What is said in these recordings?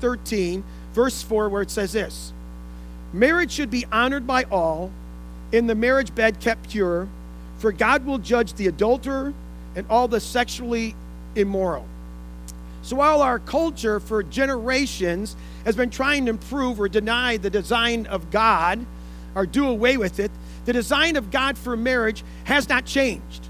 13, verse 4, where it says this Marriage should be honored by all, in the marriage bed kept pure, for God will judge the adulterer and all the sexually immoral. So while our culture for generations has been trying to improve or deny the design of God or do away with it, the design of God for marriage has not changed.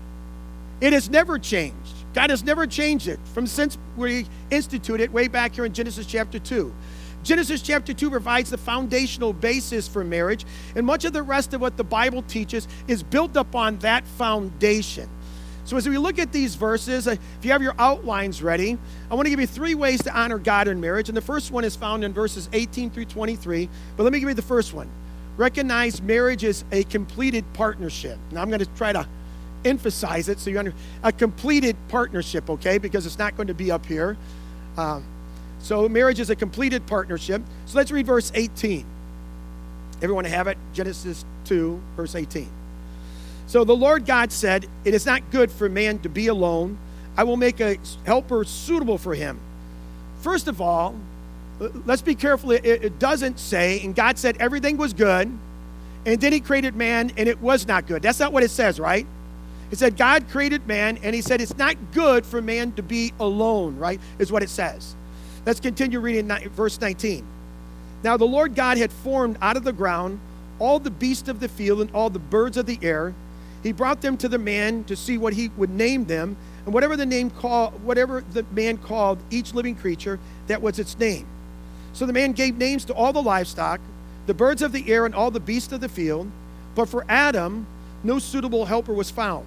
It has never changed. God has never changed it from since we instituted it way back here in Genesis chapter 2. Genesis chapter 2 provides the foundational basis for marriage, and much of the rest of what the Bible teaches is built upon that foundation. So, as we look at these verses, uh, if you have your outlines ready, I want to give you three ways to honor God in marriage. And the first one is found in verses 18 through 23. But let me give you the first one. Recognize marriage is a completed partnership. Now, I'm going to try to emphasize it so you understand a completed partnership, okay? Because it's not going to be up here. Um, so, marriage is a completed partnership. So, let's read verse 18. Everyone have it? Genesis 2, verse 18. So, the Lord God said, It is not good for man to be alone. I will make a helper suitable for him. First of all, let's be careful. It, it doesn't say, and God said everything was good, and then He created man, and it was not good. That's not what it says, right? It said God created man, and He said it's not good for man to be alone, right? Is what it says. Let's continue reading verse 19. Now the Lord God had formed out of the ground all the beasts of the field and all the birds of the air. He brought them to the man to see what he would name them, and whatever the name call, whatever the man called each living creature, that was its name. So the man gave names to all the livestock, the birds of the air, and all the beasts of the field. But for Adam, no suitable helper was found.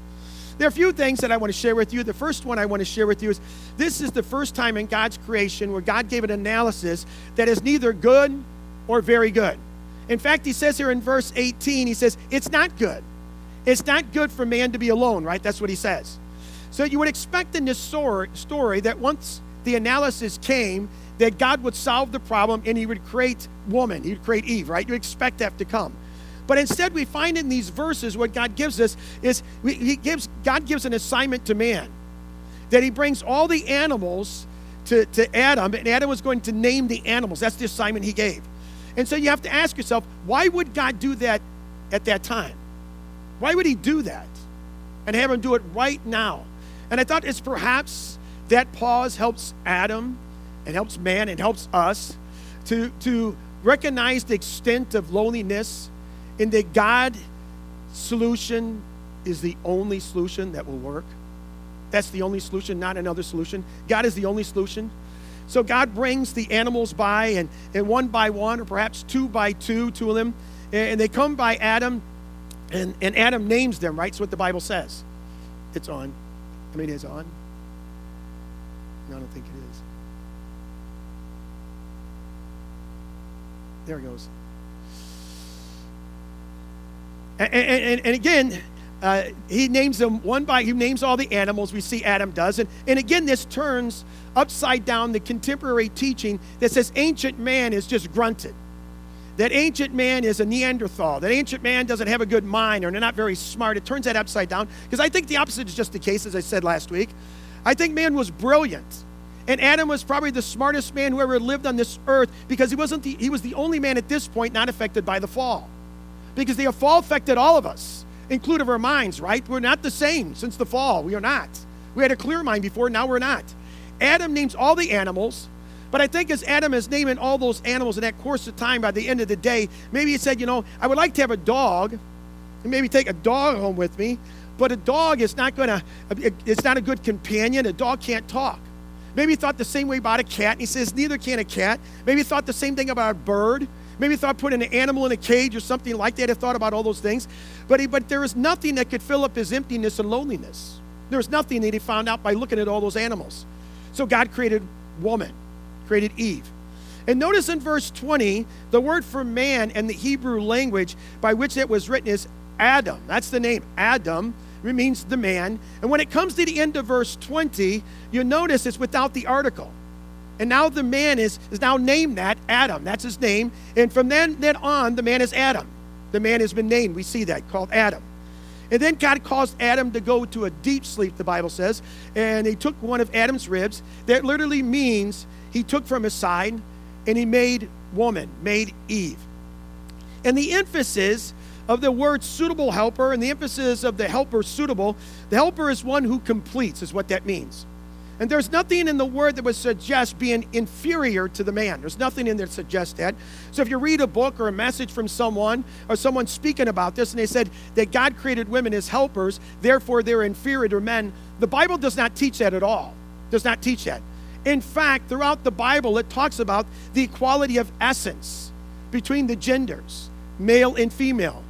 There are a few things that I want to share with you. The first one I want to share with you is this is the first time in God's creation where God gave an analysis that is neither good or very good. In fact, he says here in verse 18, he says, It's not good. It's not good for man to be alone, right? That's what he says. So you would expect in this story that once the analysis came, that God would solve the problem and he would create woman, he would create Eve, right? You expect that to come. But instead, we find in these verses what God gives us is he gives, God gives an assignment to man that he brings all the animals to, to Adam, and Adam was going to name the animals. That's the assignment he gave. And so you have to ask yourself, why would God do that at that time? Why would he do that and have him do it right now? And I thought it's perhaps that pause helps Adam and helps man and helps us to, to recognize the extent of loneliness and that God solution is the only solution that will work. That's the only solution, not another solution. God is the only solution. So God brings the animals by, and, and one by one, or perhaps two by two, two of them, and they come by Adam, and, and Adam names them, right? That's what the Bible says. It's on. I mean, it's on. No, I don't think it is. There it goes. And, and, and again, uh, he names them one by he names all the animals we see adam does. And, and again this turns upside down the contemporary teaching that says ancient man is just grunted. That ancient man is a neanderthal. That ancient man doesn't have a good mind or they're not very smart. It turns that upside down. Because i think the opposite is just the case as i said last week. I think man was brilliant. And adam was probably the smartest man who ever lived on this earth because he wasn't the, he was the only man at this point not affected by the fall because the fall affected all of us including our minds, right? We're not the same since the fall. We are not. We had a clear mind before, now we're not. Adam names all the animals, but I think as Adam is naming all those animals in that course of time, by the end of the day, maybe he said, you know, I would like to have a dog, and maybe take a dog home with me, but a dog is not going to, it's not a good companion. A dog can't talk. Maybe he thought the same way about a cat, and he says, neither can a cat. Maybe he thought the same thing about a bird. Maybe thought putting an animal in a cage or something like that. He thought about all those things. But, he, but there is nothing that could fill up his emptiness and loneliness. There was nothing that he found out by looking at all those animals. So God created woman, created Eve. And notice in verse 20, the word for man in the Hebrew language by which it was written is Adam. That's the name, Adam. It means the man. And when it comes to the end of verse 20, you notice it's without the article. And now the man is, is now named that Adam. That's his name. And from then, then on, the man is Adam. The man has been named. We see that called Adam. And then God caused Adam to go to a deep sleep, the Bible says. And he took one of Adam's ribs. That literally means he took from his side and he made woman, made Eve. And the emphasis of the word suitable helper and the emphasis of the helper suitable, the helper is one who completes, is what that means. And there's nothing in the word that would suggest being inferior to the man. There's nothing in there that suggests that. So if you read a book or a message from someone or someone speaking about this and they said that God created women as helpers, therefore they're inferior to men, the Bible does not teach that at all. Does not teach that. In fact, throughout the Bible, it talks about the equality of essence between the genders, male and female.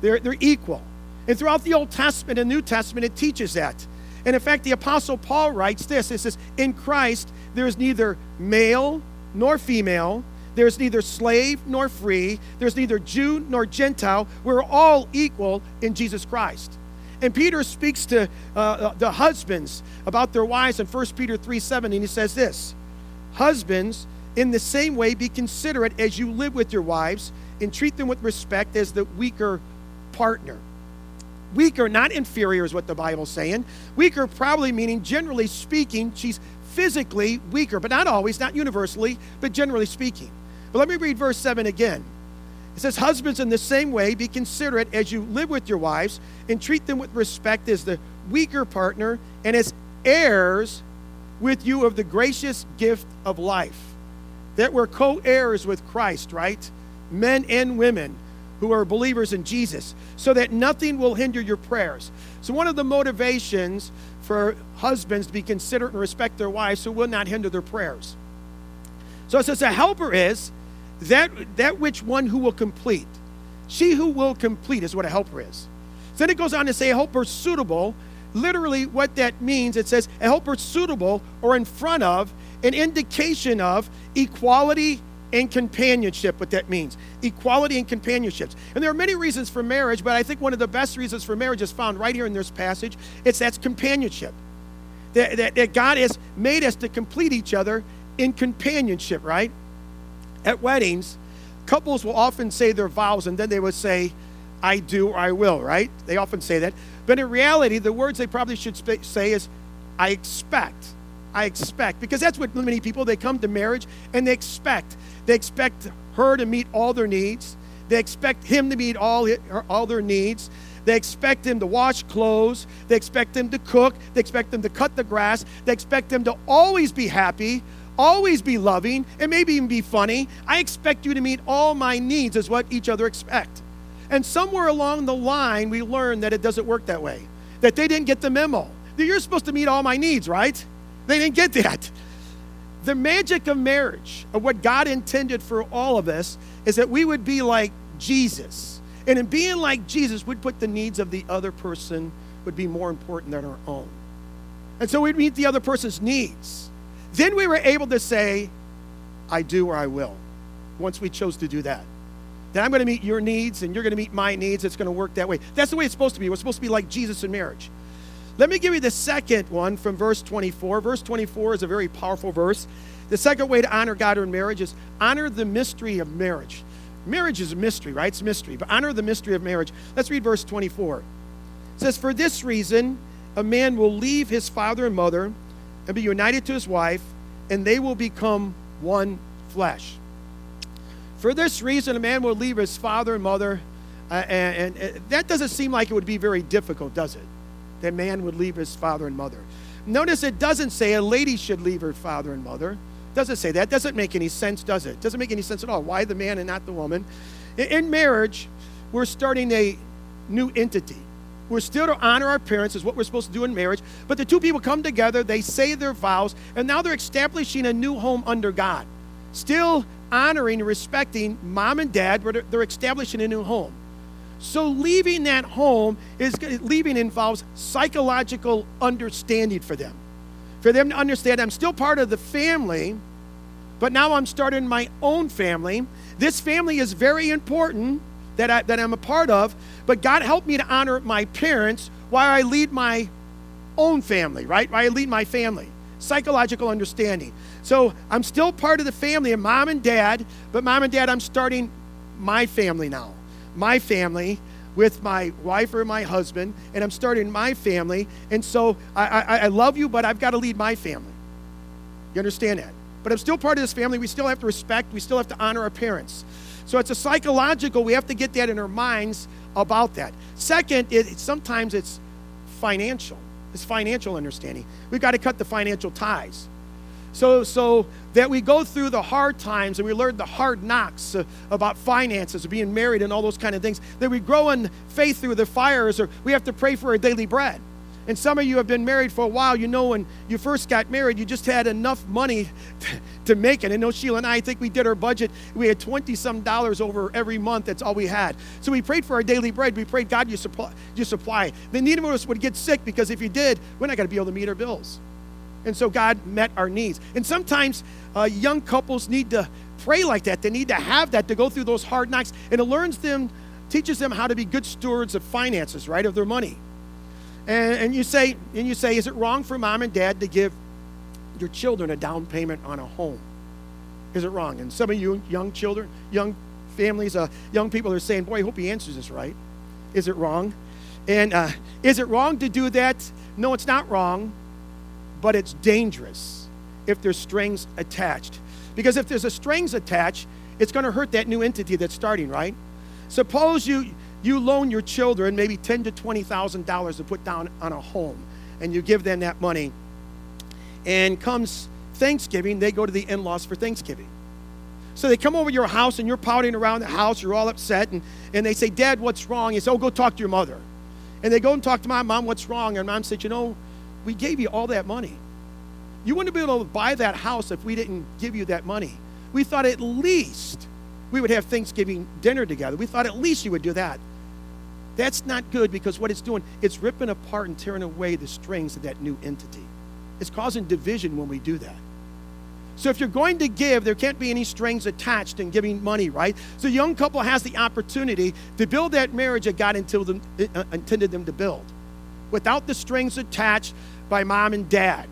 They're, they're equal. And throughout the Old Testament and New Testament, it teaches that. And in fact, the Apostle Paul writes this it says, In Christ, there is neither male nor female, there's neither slave nor free, there's neither Jew nor Gentile. We're all equal in Jesus Christ. And Peter speaks to uh, uh the husbands about their wives in 1 Peter 3 7, and he says this Husbands, in the same way, be considerate as you live with your wives and treat them with respect as the weaker partner. Weaker, not inferior, is what the Bible's saying. Weaker, probably meaning, generally speaking, she's physically weaker, but not always, not universally, but generally speaking. But let me read verse 7 again. It says, Husbands, in the same way, be considerate as you live with your wives and treat them with respect as the weaker partner and as heirs with you of the gracious gift of life. That we're co heirs with Christ, right? Men and women who are believers in Jesus, so that nothing will hinder your prayers. So, one of the motivations for husbands to be considerate and respect their wives so will not hinder their prayers. So, it says, a helper is that, that which one who will complete. She who will complete is what a helper is. Then it goes on to say, a helper suitable. Literally, what that means, it says, a helper suitable or in front of, an indication of equality and companionship, what that means equality and companionships. And there are many reasons for marriage, but I think one of the best reasons for marriage is found right here in this passage. It's that's companionship. That, that, that God has made us to complete each other in companionship, right? At weddings, couples will often say their vows and then they would say, I do or I will, right? They often say that. But in reality, the words they probably should say is, I expect. I expect. Because that's what many people, they come to marriage and they expect. They expect her to meet all their needs. They expect him to meet all, all their needs. They expect him to wash clothes. They expect him to cook. They expect him to cut the grass. They expect him to always be happy, always be loving, and maybe even be funny. I expect you to meet all my needs, is what each other expect. And somewhere along the line, we learn that it doesn't work that way, that they didn't get the memo. That you're supposed to meet all my needs, right? They didn't get that. The magic of marriage, of what God intended for all of us, is that we would be like Jesus. And in being like Jesus, we'd put the needs of the other person would be more important than our own. And so we'd meet the other person's needs. Then we were able to say, I do or I will, once we chose to do that. Then I'm going to meet your needs and you're going to meet my needs. It's going to work that way. That's the way it's supposed to be. We're supposed to be like Jesus in marriage. Let me give you the second one from verse 24. Verse 24 is a very powerful verse. The second way to honor God in marriage is honor the mystery of marriage. Marriage is a mystery, right? It's a mystery, but honor the mystery of marriage. Let's read verse 24. It says, For this reason, a man will leave his father and mother and be united to his wife, and they will become one flesh. For this reason, a man will leave his father and mother, uh, and, and, and that doesn't seem like it would be very difficult, does it? That man would leave his father and mother. Notice it doesn't say a lady should leave her father and mother. Doesn't say that. Doesn't make any sense, does it? Doesn't make any sense at all. Why the man and not the woman? In marriage, we're starting a new entity. We're still to honor our parents, is what we're supposed to do in marriage. But the two people come together, they say their vows, and now they're establishing a new home under God. Still honoring and respecting mom and dad, but they're establishing a new home. So leaving that home is leaving involves psychological understanding for them. For them to understand I'm still part of the family, but now I'm starting my own family. This family is very important that, I, that I'm a part of, but God help me to honor my parents while I lead my own family, right? While I lead my family. Psychological understanding. So I'm still part of the family of mom and dad, but mom and dad, I'm starting my family now. My family with my wife or my husband, and I'm starting my family. And so I, I, I love you, but I've got to lead my family. You understand that? But I'm still part of this family. We still have to respect, we still have to honor our parents. So it's a psychological, we have to get that in our minds about that. Second, it, sometimes it's financial. It's financial understanding. We've got to cut the financial ties. So, so that we go through the hard times and we learn the hard knocks about finances, being married, and all those kind of things. That we grow in faith through the fires, or we have to pray for our daily bread. And some of you have been married for a while. You know, when you first got married, you just had enough money to make it. And know Sheila and I, I think we did our budget. We had 20 some dollars over every month. That's all we had. So we prayed for our daily bread. We prayed, God, you supply. You supply. Then neither of us would get sick because if you did, we're not going to be able to meet our bills. And so God met our needs. And sometimes uh, young couples need to pray like that. They need to have that to go through those hard knocks. And it learns them, teaches them how to be good stewards of finances, right, of their money. And, and you say, and you say, is it wrong for mom and dad to give your children a down payment on a home? Is it wrong? And some of you young children, young families, uh, young people are saying, boy, I hope he answers this right. Is it wrong? And uh, is it wrong to do that? No, it's not wrong, but it's dangerous if there's strings attached. Because if there's a strings attached, it's going to hurt that new entity that's starting, right? Suppose you you loan your children maybe ten to twenty thousand dollars to put down on a home, and you give them that money. And comes Thanksgiving, they go to the in-laws for Thanksgiving. So they come over to your house and you're pouting around the house, you're all upset, and, and they say, Dad, what's wrong? You say, Oh, go talk to your mother. And they go and talk to my mom, what's wrong? And mom said, You know, we gave you all that money. You wouldn't be able to buy that house if we didn't give you that money. We thought at least we would have Thanksgiving dinner together. We thought at least you would do that. That's not good because what it's doing, it's ripping apart and tearing away the strings of that new entity. It's causing division when we do that. So if you're going to give, there can't be any strings attached in giving money, right? So a young couple has the opportunity to build that marriage that God uh, intended them to build without the strings attached by mom and dad.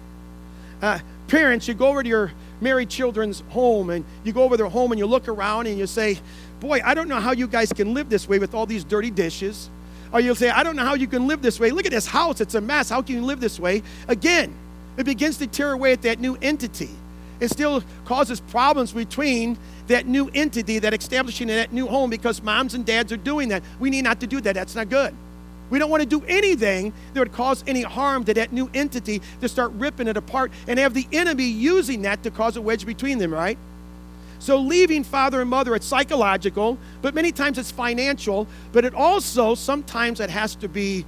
Uh, parents, you go over to your married children's home and you go over their home and you look around and you say, Boy, I don't know how you guys can live this way with all these dirty dishes. Or you'll say, I don't know how you can live this way. Look at this house, it's a mess. How can you live this way? Again, it begins to tear away at that new entity. It still causes problems between that new entity, that establishing that new home, because moms and dads are doing that. We need not to do that. That's not good. We don't want to do anything that would cause any harm to that new entity to start ripping it apart and have the enemy using that to cause a wedge between them, right? So, leaving father and mother, it's psychological, but many times it's financial, but it also, sometimes it has to be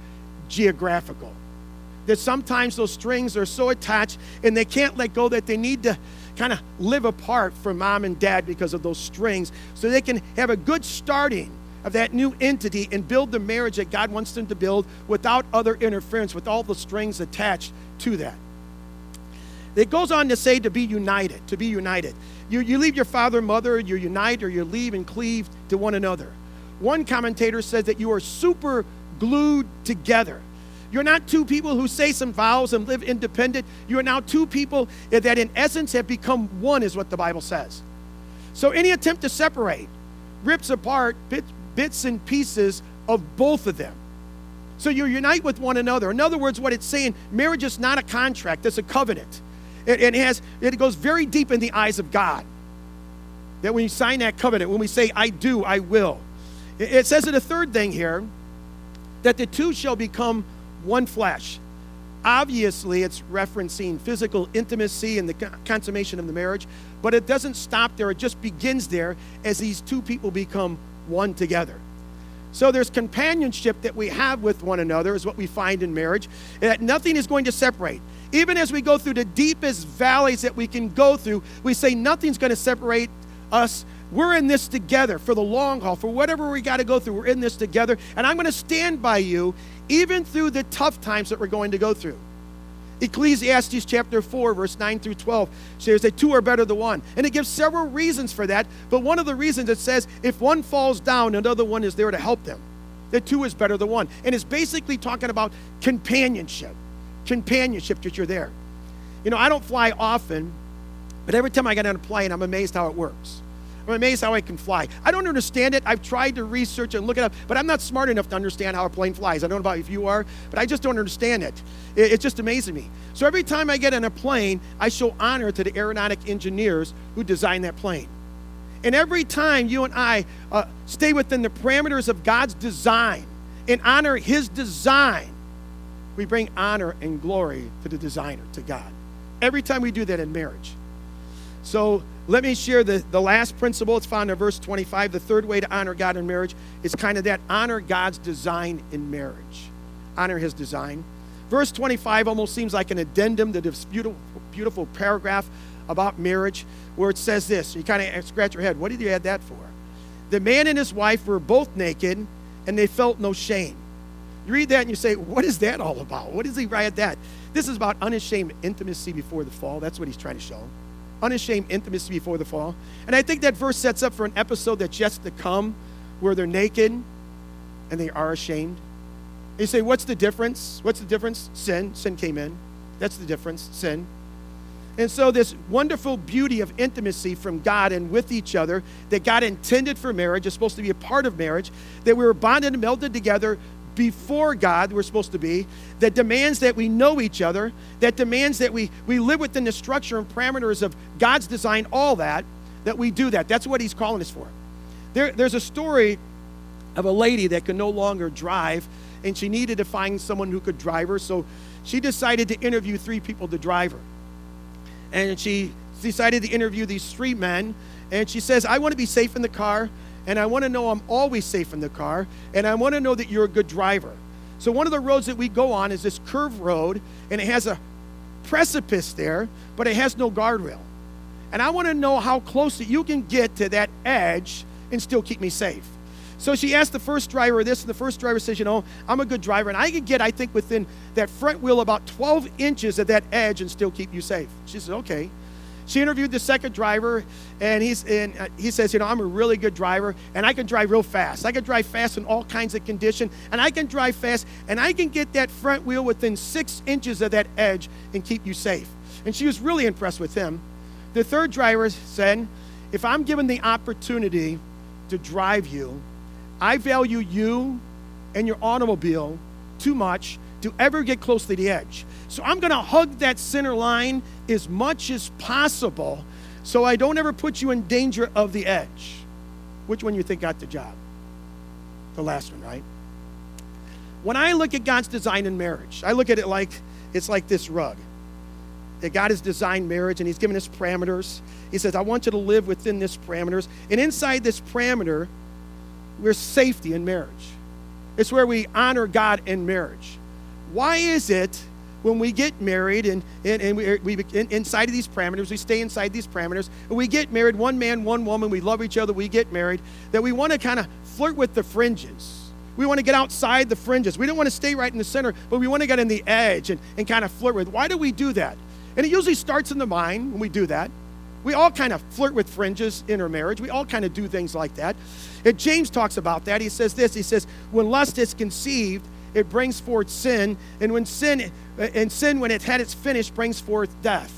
geographical. That sometimes those strings are so attached and they can't let go that they need to kind of live apart from mom and dad because of those strings so they can have a good starting of that new entity and build the marriage that God wants them to build without other interference, with all the strings attached to that. It goes on to say to be united, to be united. You, you leave your father and mother, you unite or you leave and cleave to one another. One commentator says that you are super glued together. You're not two people who say some vows and live independent. You are now two people that, in essence, have become one, is what the Bible says. So, any attempt to separate rips apart bits and pieces of both of them. So, you unite with one another. In other words, what it's saying, marriage is not a contract, it's a covenant. It, it, has, it goes very deep in the eyes of God. That when you sign that covenant, when we say, I do, I will. It, it says in a third thing here that the two shall become one flesh. Obviously, it's referencing physical intimacy and the consummation of the marriage, but it doesn't stop there. It just begins there as these two people become one together. So there's companionship that we have with one another, is what we find in marriage, that nothing is going to separate. Even as we go through the deepest valleys that we can go through, we say nothing's going to separate us. We're in this together for the long haul, for whatever we got to go through, we're in this together. And I'm going to stand by you even through the tough times that we're going to go through. Ecclesiastes chapter 4, verse 9 through 12 says that two are better than one. And it gives several reasons for that. But one of the reasons it says if one falls down, another one is there to help them. That two is better than one. And it's basically talking about companionship. Companionship that you're there. You know, I don't fly often, but every time I get on a plane, I'm amazed how it works. I'm amazed how I can fly. I don't understand it. I've tried to research and look it up, but I'm not smart enough to understand how a plane flies. I don't know about if you are, but I just don't understand it. it it's just amazing me. So every time I get on a plane, I show honor to the aeronautic engineers who designed that plane. And every time you and I uh, stay within the parameters of God's design and honor His design, we bring honor and glory to the designer, to God. Every time we do that in marriage. So let me share the, the last principle. It's found in verse 25. The third way to honor God in marriage is kind of that honor God's design in marriage. Honor his design. Verse 25 almost seems like an addendum to this beautiful, beautiful paragraph about marriage where it says this. You kind of scratch your head. What did you add that for? The man and his wife were both naked and they felt no shame. You read that and you say, What is that all about? What does he write that? This is about unashamed intimacy before the fall. That's what he's trying to show unashamed intimacy before the fall. And I think that verse sets up for an episode that's yet to come where they're naked and they are ashamed. And you say, what's the difference? What's the difference? Sin. Sin came in. That's the difference. Sin. And so, this wonderful beauty of intimacy from God and with each other that God intended for marriage is supposed to be a part of marriage, that we were bonded and melded together before God we're supposed to be, that demands that we know each other, that demands that we, we live within the structure and parameters of God's design, all that, that we do that. That's what He's calling us for. There, there's a story of a lady that could no longer drive, and she needed to find someone who could drive her, so she decided to interview three people to drive her. And she decided to interview these three men, and she says, I want to be safe in the car and I want to know I'm always safe in the car, and I want to know that you're a good driver. So, one of the roads that we go on is this curved road, and it has a precipice there, but it has no guardrail. And I want to know how close that you can get to that edge and still keep me safe. So she asked the first driver this, and the first driver says, You know, I'm a good driver, and I can get, I think, within that front wheel about 12 inches of that edge and still keep you safe. She said, Okay. She interviewed the second driver, and, he's, uh, he says, You know, I'm a really good driver, and I can drive real fast. I can drive fast in all kinds of condition, and I can drive fast, and I can get that front wheel within six inches of that edge and keep you safe. And she was really impressed with him. The third driver said, If I'm given the opportunity to drive you, I value you and your automobile too much to ever get close to the edge. So I'm going to hug that center line as much as possible so I don't ever put you in danger of the edge. Which one you think got the job? The last one, right? When I look at God's design in marriage, I look at it like it's like this rug. That God has designed marriage and He's given us parameters. He says, I want you to live within this parameters. And inside this parameter, we're safety in marriage. It's where we honor God in marriage. Why is it when we get married and, and, and we, er, we in, inside of these parameters, we stay inside these parameters, and we get married, one man, one woman, we love each other, we get married, that we want to kind of flirt with the fringes. We want to get outside the fringes. We don't want to stay right in the center, but we want to get in the edge and, and kind of flirt with. Why do we do that? And it usually starts in the mind when we do that. We all kind of flirt with fringes in our marriage. We all kind of do things like that. And James talks about that. He says this He says, When lust is conceived, it brings forth sin. And when sin, and sin, when it's had its finish, brings forth death.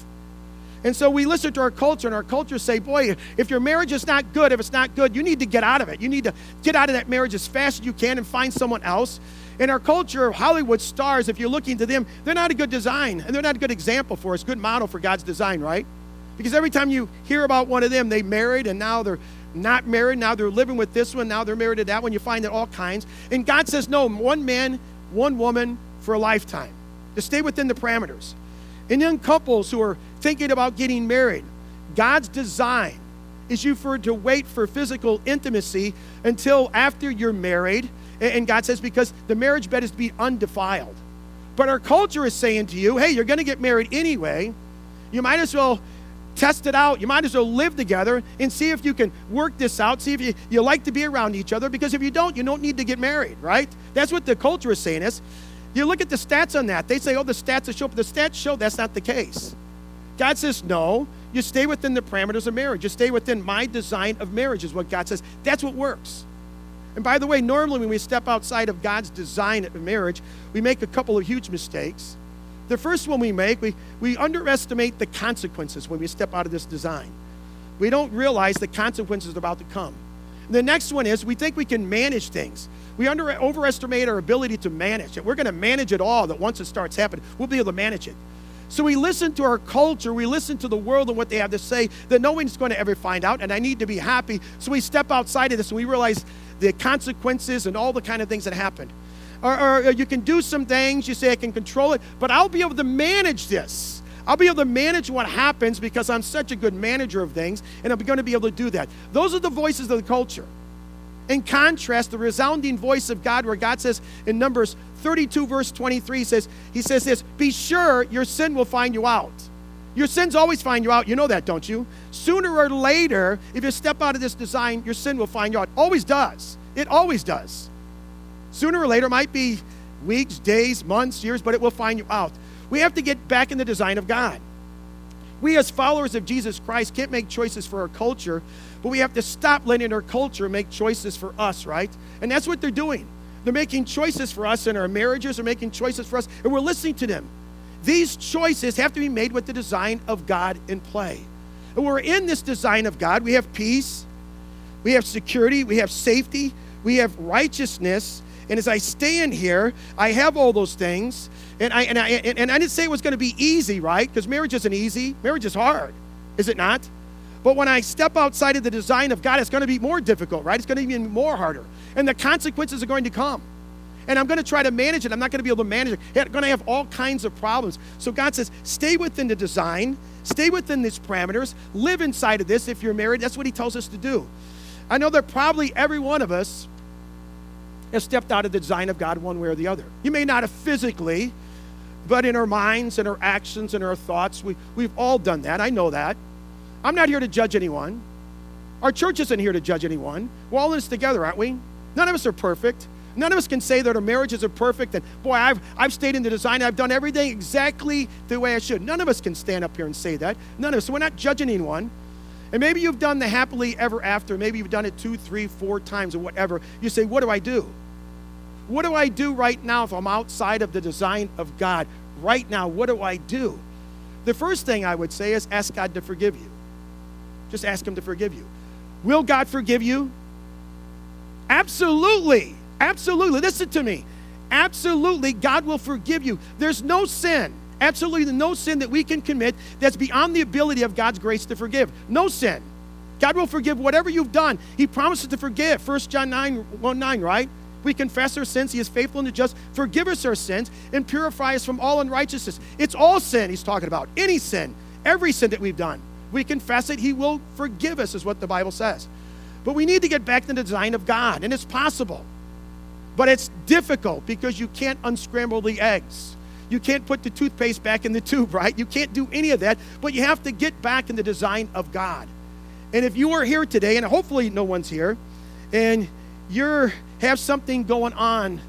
And so we listen to our culture, and our culture say, boy, if your marriage is not good, if it's not good, you need to get out of it. You need to get out of that marriage as fast as you can and find someone else. In our culture, Hollywood stars, if you're looking to them, they're not a good design, and they're not a good example for us, good model for God's design, right? Because every time you hear about one of them, they married and now they're not married, now they're living with this one, now they're married to that one. You find it all kinds. And God says, no, one man, one woman for a lifetime. To stay within the parameters. And young couples who are thinking about getting married, God's design is you for to wait for physical intimacy until after you're married. And God says, because the marriage bed is to be undefiled. But our culture is saying to you, hey, you're going to get married anyway. You might as well test it out. You might as well live together and see if you can work this out. See if you, you like to be around each other. Because if you don't, you don't need to get married, right? That's what the culture is saying is. You look at the stats on that. They say, oh, the stats show up. The stats show that's not the case. God says, no, you stay within the parameters of marriage. You stay within my design of marriage, is what God says. That's what works. And by the way, normally when we step outside of God's design of marriage, we make a couple of huge mistakes. The first one we make, we, we underestimate the consequences when we step out of this design. We don't realize the consequences are about to come. The next one is we think we can manage things. We under, overestimate our ability to manage it. We're going to manage it all, that once it starts happening, we'll be able to manage it. So we listen to our culture, we listen to the world and what they have to say that no one's going to ever find out, and I need to be happy. So we step outside of this and we realize the consequences and all the kind of things that happen. Or, or you can do some things, you say, I can control it, but I'll be able to manage this. I'll be able to manage what happens because I'm such a good manager of things, and I'm going to be able to do that. Those are the voices of the culture. In contrast, the resounding voice of God, where God says in Numbers 32, verse 23, says, He says this, Be sure your sin will find you out. Your sins always find you out. You know that, don't you? Sooner or later, if you step out of this design, your sin will find you out. Always does. It always does. Sooner or later, it might be weeks, days, months, years, but it will find you out. We have to get back in the design of God. We, as followers of Jesus Christ, can't make choices for our culture, but we have to stop letting our culture make choices for us, right? And that's what they're doing. They're making choices for us in our marriages, they're making choices for us, and we're listening to them. These choices have to be made with the design of God in play. And we're in this design of God. We have peace, we have security, we have safety, we have righteousness. And as I stay in here, I have all those things. And I, and I, and I didn't say it was going to be easy, right? Because marriage isn't easy. Marriage is hard, is it not? But when I step outside of the design of God, it's going to be more difficult, right? It's going to be even more harder. And the consequences are going to come. And I'm going to try to manage it. I'm not going to be able to manage it. I'm going to have all kinds of problems. So God says, stay within the design, stay within these parameters, live inside of this if you're married. That's what He tells us to do. I know that probably every one of us has stepped out of the design of God one way or the other. You may not have physically, but in our minds and our actions and our thoughts, we, we've all done that. I know that. I'm not here to judge anyone. Our church isn't here to judge anyone. We're all in this together, aren't we? None of us are perfect. None of us can say that our marriages are perfect and boy, I've, I've stayed in the design, I've done everything exactly the way I should. None of us can stand up here and say that. None of us. So we're not judging anyone. And maybe you've done the happily ever after. Maybe you've done it two, three, four times or whatever. You say, What do I do? What do I do right now if I'm outside of the design of God? Right now, what do I do? The first thing I would say is ask God to forgive you. Just ask Him to forgive you. Will God forgive you? Absolutely. Absolutely. Listen to me. Absolutely, God will forgive you. There's no sin, absolutely no sin that we can commit that's beyond the ability of God's grace to forgive. No sin. God will forgive whatever you've done. He promises to forgive. 1 John 9, 1 9, right? We confess our sins. He is faithful and just. Forgive us our sins and purify us from all unrighteousness. It's all sin he's talking about. Any sin. Every sin that we've done. We confess it. He will forgive us, is what the Bible says. But we need to get back to the design of God, and it's possible. But it's difficult because you can't unscramble the eggs. You can't put the toothpaste back in the tube, right? You can't do any of that, but you have to get back in the design of God. And if you are here today, and hopefully no one's here, and you have something going on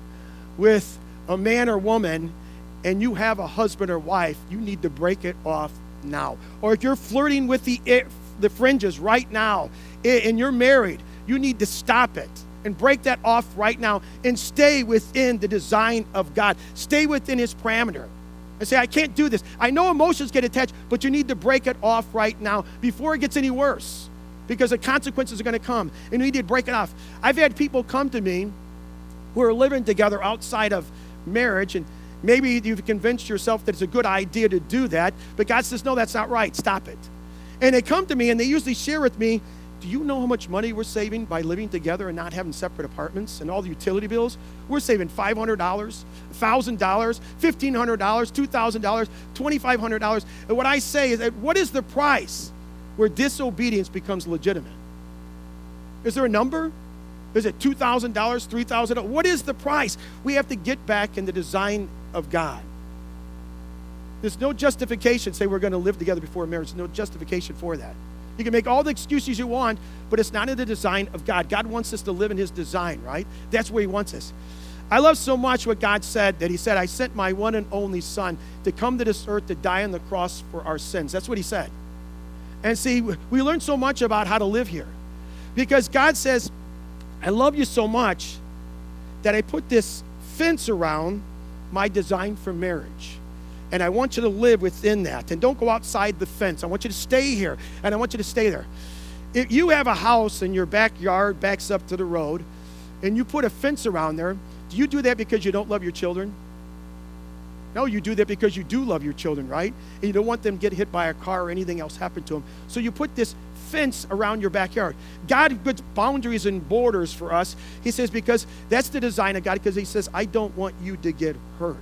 with a man or woman, and you have a husband or wife, you need to break it off now. Or if you're flirting with the, eh, the fringes right now, eh, and you're married, you need to stop it and break that off right now and stay within the design of God. Stay within His parameter. And say, I can't do this. I know emotions get attached, but you need to break it off right now before it gets any worse because the consequences are going to come and you need to break it off. I've had people come to me who are living together outside of marriage and maybe you've convinced yourself that it's a good idea to do that, but God says, no, that's not right. Stop it. And they come to me and they usually share with me do you know how much money we're saving by living together and not having separate apartments and all the utility bills? We're saving $500, $1,000, $1,500, $2,000, $2,500. And what I say is, that what is the price where disobedience becomes legitimate? Is there a number? Is it $2,000, $3,000? What is the price? We have to get back in the design of God. There's no justification, say we're going to live together before marriage. There's no justification for that. You can make all the excuses you want, but it's not in the design of God. God wants us to live in His design, right? That's where He wants us. I love so much what God said that He said, I sent my one and only Son to come to this earth to die on the cross for our sins. That's what He said. And see, we learn so much about how to live here because God says, I love you so much that I put this fence around my design for marriage. And I want you to live within that. And don't go outside the fence. I want you to stay here. And I want you to stay there. If you have a house and your backyard backs up to the road and you put a fence around there, do you do that because you don't love your children? No, you do that because you do love your children, right? And you don't want them to get hit by a car or anything else happen to them. So you put this fence around your backyard. God puts boundaries and borders for us. He says, because that's the design of God, because He says, I don't want you to get hurt.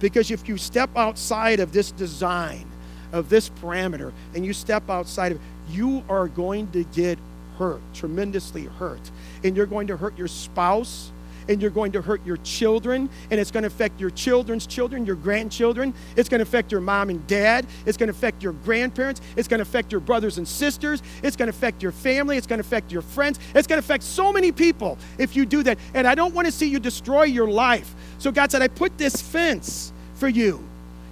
Because if you step outside of this design, of this parameter, and you step outside of it, you are going to get hurt, tremendously hurt. And you're going to hurt your spouse, and you're going to hurt your children, and it's going to affect your children's children, your grandchildren. It's going to affect your mom and dad. It's going to affect your grandparents. It's going to affect your brothers and sisters. It's going to affect your family. It's going to affect your friends. It's going to affect so many people if you do that. And I don't want to see you destroy your life. So God said, I put this fence for you.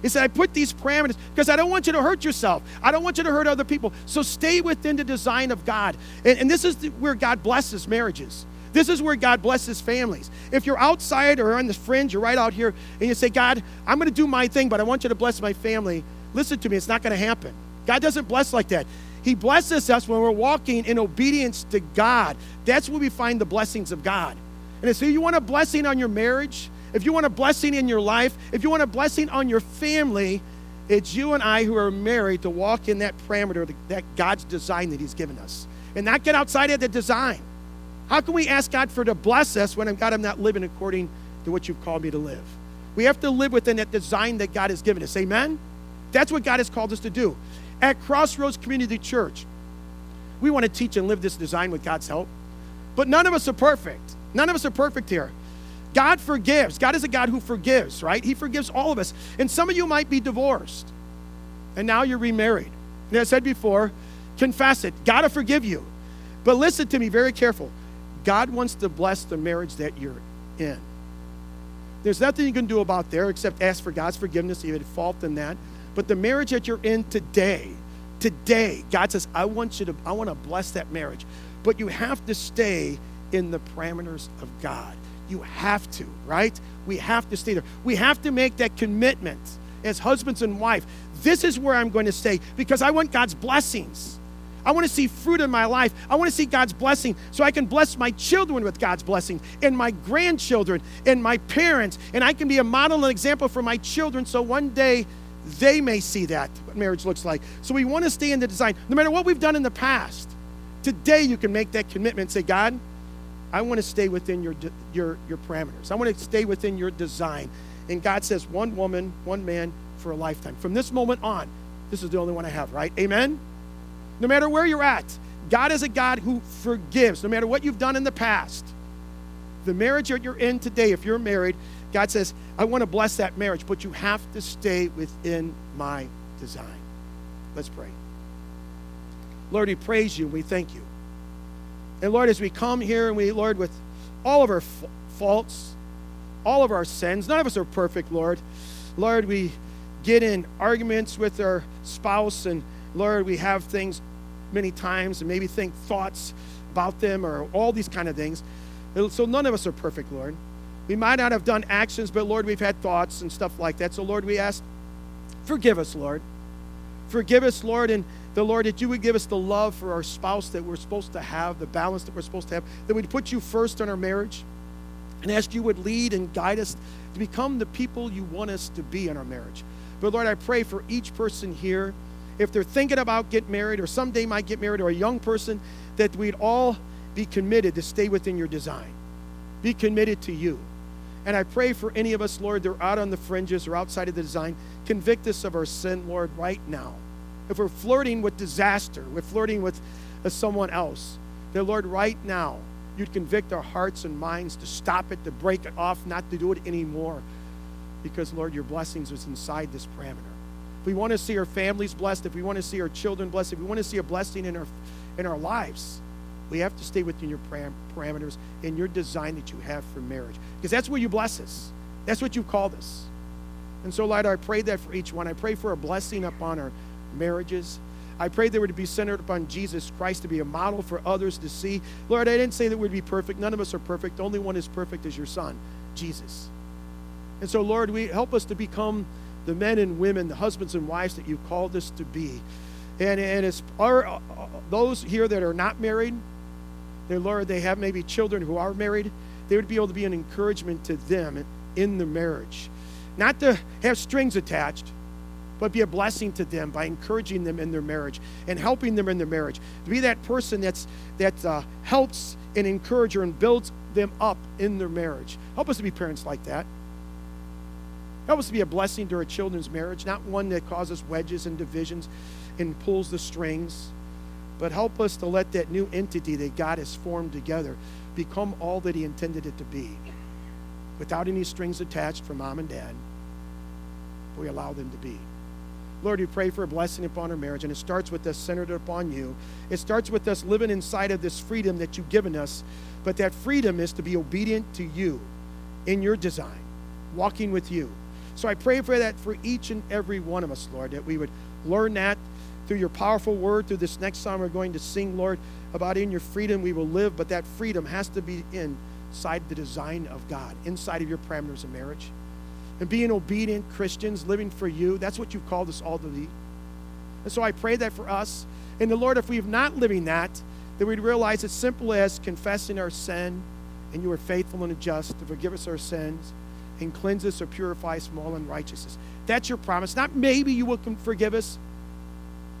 He said, I put these parameters because I don't want you to hurt yourself. I don't want you to hurt other people. So stay within the design of God. And, and this is where God blesses marriages. This is where God blesses families. If you're outside or on the fringe, you're right out here, and you say, God, I'm going to do my thing, but I want you to bless my family. Listen to me, it's not going to happen. God doesn't bless like that. He blesses us when we're walking in obedience to God. That's where we find the blessings of God. And so, you want a blessing on your marriage, if you want a blessing in your life, if you want a blessing on your family, it's you and I who are married to walk in that parameter, that God's design that He's given us, and not get outside of the design. How can we ask God for to bless us when I'm, God I'm not living according to what you've called me to live? We have to live within that design that God has given us. Amen? That's what God has called us to do. At Crossroads Community Church, we want to teach and live this design with God's help. But none of us are perfect. None of us are perfect here. God forgives. God is a God who forgives, right? He forgives all of us. And some of you might be divorced, and now you're remarried. And as I said before, confess it. God will forgive you. But listen to me very careful. God wants to bless the marriage that you're in. There's nothing you can do about there except ask for God's forgiveness if you had fault in that. But the marriage that you're in today, today, God says, I want you to, I want to bless that marriage. But you have to stay in the parameters of God. You have to, right? We have to stay there. We have to make that commitment as husbands and wife. This is where I'm going to stay because I want God's blessings. I want to see fruit in my life. I want to see God's blessing so I can bless my children with God's blessing and my grandchildren and my parents. And I can be a model and example for my children so one day they may see that, what marriage looks like. So we want to stay in the design. No matter what we've done in the past, today you can make that commitment and say, God, I want to stay within your, your, your parameters. I want to stay within your design. And God says, one woman, one man for a lifetime. From this moment on, this is the only one I have, right? Amen? No matter where you're at, God is a God who forgives, no matter what you've done in the past. The marriage that you're in today, if you're married, God says, I want to bless that marriage, but you have to stay within my design. Let's pray. Lord, we praise you. We thank you. And Lord, as we come here and we, Lord, with all of our f- faults, all of our sins, none of us are perfect, Lord. Lord, we get in arguments with our spouse, and Lord, we have things many times and maybe think thoughts about them or all these kind of things. So none of us are perfect, Lord. We might not have done actions, but Lord, we've had thoughts and stuff like that. So, Lord, we ask, forgive us, Lord. Forgive us, Lord, and the Lord, that you would give us the love for our spouse that we're supposed to have, the balance that we're supposed to have, that we'd put you first in our marriage, and ask you would lead and guide us to become the people you want us to be in our marriage. But Lord, I pray for each person here if they're thinking about getting married or someday might get married or a young person, that we'd all be committed to stay within your design. Be committed to you. And I pray for any of us, Lord, that are out on the fringes or outside of the design, convict us of our sin, Lord, right now. If we're flirting with disaster, we're flirting with uh, someone else, that, Lord, right now, you'd convict our hearts and minds to stop it, to break it off, not to do it anymore. Because, Lord, your blessings is inside this parameter if we want to see our families blessed, if we want to see our children blessed, if we want to see a blessing in our, in our lives, We have to stay within your param- parameters and your design that you have for marriage. Because that's where you bless us. That's what you've called us. And so, Lord, I pray that for each one. I pray for a blessing upon our marriages. I pray they were to be centered upon Jesus Christ to be a model for others to see. Lord, I didn't say that we'd be perfect. None of us are perfect. The only one is perfect is your Son, Jesus. And so, Lord, we help us to become the men and women, the husbands and wives that you've called us to be. And, and as our, uh, those here that are not married, their Lord, they have maybe children who are married, they would be able to be an encouragement to them in the marriage. Not to have strings attached, but be a blessing to them by encouraging them in their marriage and helping them in their marriage. To be that person that's, that uh, helps and encourages and builds them up in their marriage. Help us to be parents like that. Help us to be a blessing to our children's marriage, not one that causes wedges and divisions and pulls the strings, but help us to let that new entity that God has formed together become all that He intended it to be without any strings attached for mom and dad. We allow them to be. Lord, we pray for a blessing upon our marriage, and it starts with us centered upon you. It starts with us living inside of this freedom that you've given us, but that freedom is to be obedient to you in your design, walking with you. So I pray for that for each and every one of us, Lord, that we would learn that through your powerful word, through this next song we're going to sing, Lord, about in your freedom we will live, but that freedom has to be inside the design of God, inside of your parameters of marriage and being obedient Christians, living for you. That's what you've called us all to be. And so I pray that for us. And the Lord, if we've not living that, that we'd realize it's simple as confessing our sin, and you are faithful and just to forgive us our sins and cleanse us or purify us from all unrighteousness. That's your promise. Not maybe you will forgive us.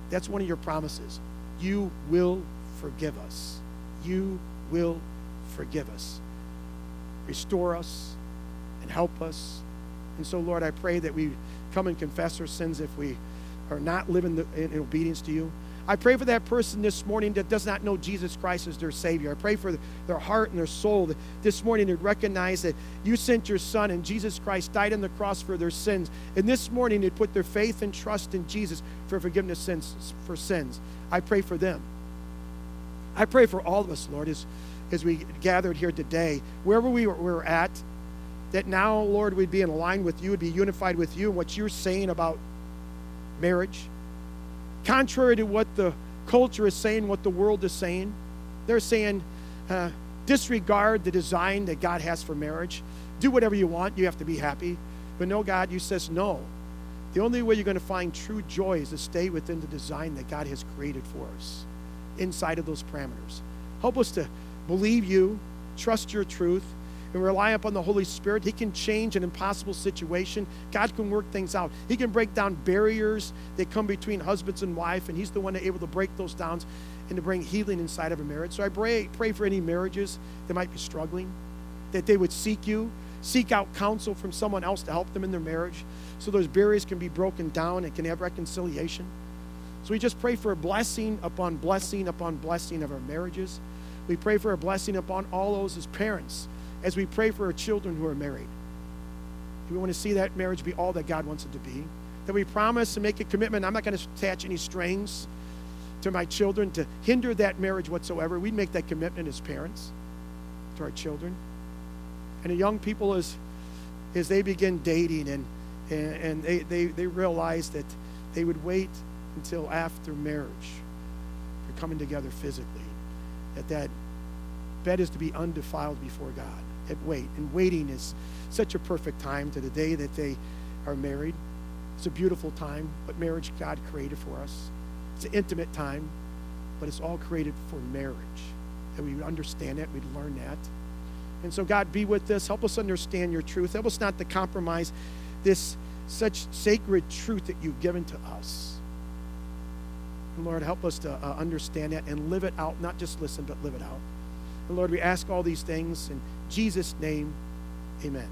That's one of your promises. You will forgive us. You will forgive us. Restore us and help us and so, Lord, I pray that we come and confess our sins if we are not living in, in obedience to you. I pray for that person this morning that does not know Jesus Christ as their Savior. I pray for their heart and their soul that this morning to recognize that you sent your Son and Jesus Christ died on the cross for their sins. And this morning they'd put their faith and trust in Jesus for forgiveness sins, for sins. I pray for them. I pray for all of us, Lord, as, as we gathered here today, wherever we were, we were at, that now, Lord, we'd be in line with you, would be unified with you and what you're saying about marriage. Contrary to what the culture is saying, what the world is saying, they're saying uh, disregard the design that God has for marriage. Do whatever you want, you have to be happy. But no, God, you says no. The only way you're going to find true joy is to stay within the design that God has created for us, inside of those parameters. Help us to believe you, trust your truth, and rely upon the Holy Spirit, He can change an impossible situation. God can work things out. He can break down barriers that come between husbands and wife, and He's the one able to break those down and to bring healing inside of a marriage. So I pray, pray for any marriages that might be struggling, that they would seek you, seek out counsel from someone else to help them in their marriage, so those barriers can be broken down and can have reconciliation. So we just pray for a blessing upon blessing upon blessing of our marriages. We pray for a blessing upon all those as parents as we pray for our children who are married. We want to see that marriage be all that God wants it to be. That we promise and make a commitment. I'm not going to attach any strings to my children to hinder that marriage whatsoever. We make that commitment as parents to our children. And the young people, as, as they begin dating and, and, and they, they, they realize that they would wait until after marriage for coming together physically, that that bed is to be undefiled before God at wait. And waiting is such a perfect time to the day that they are married. It's a beautiful time, but marriage God created for us. It's an intimate time, but it's all created for marriage. That we would understand that, we'd learn that. And so, God, be with us. Help us understand your truth. Help us not to compromise this such sacred truth that you've given to us. And Lord, help us to uh, understand that and live it out, not just listen, but live it out. And Lord, we ask all these things in Jesus' name. Amen.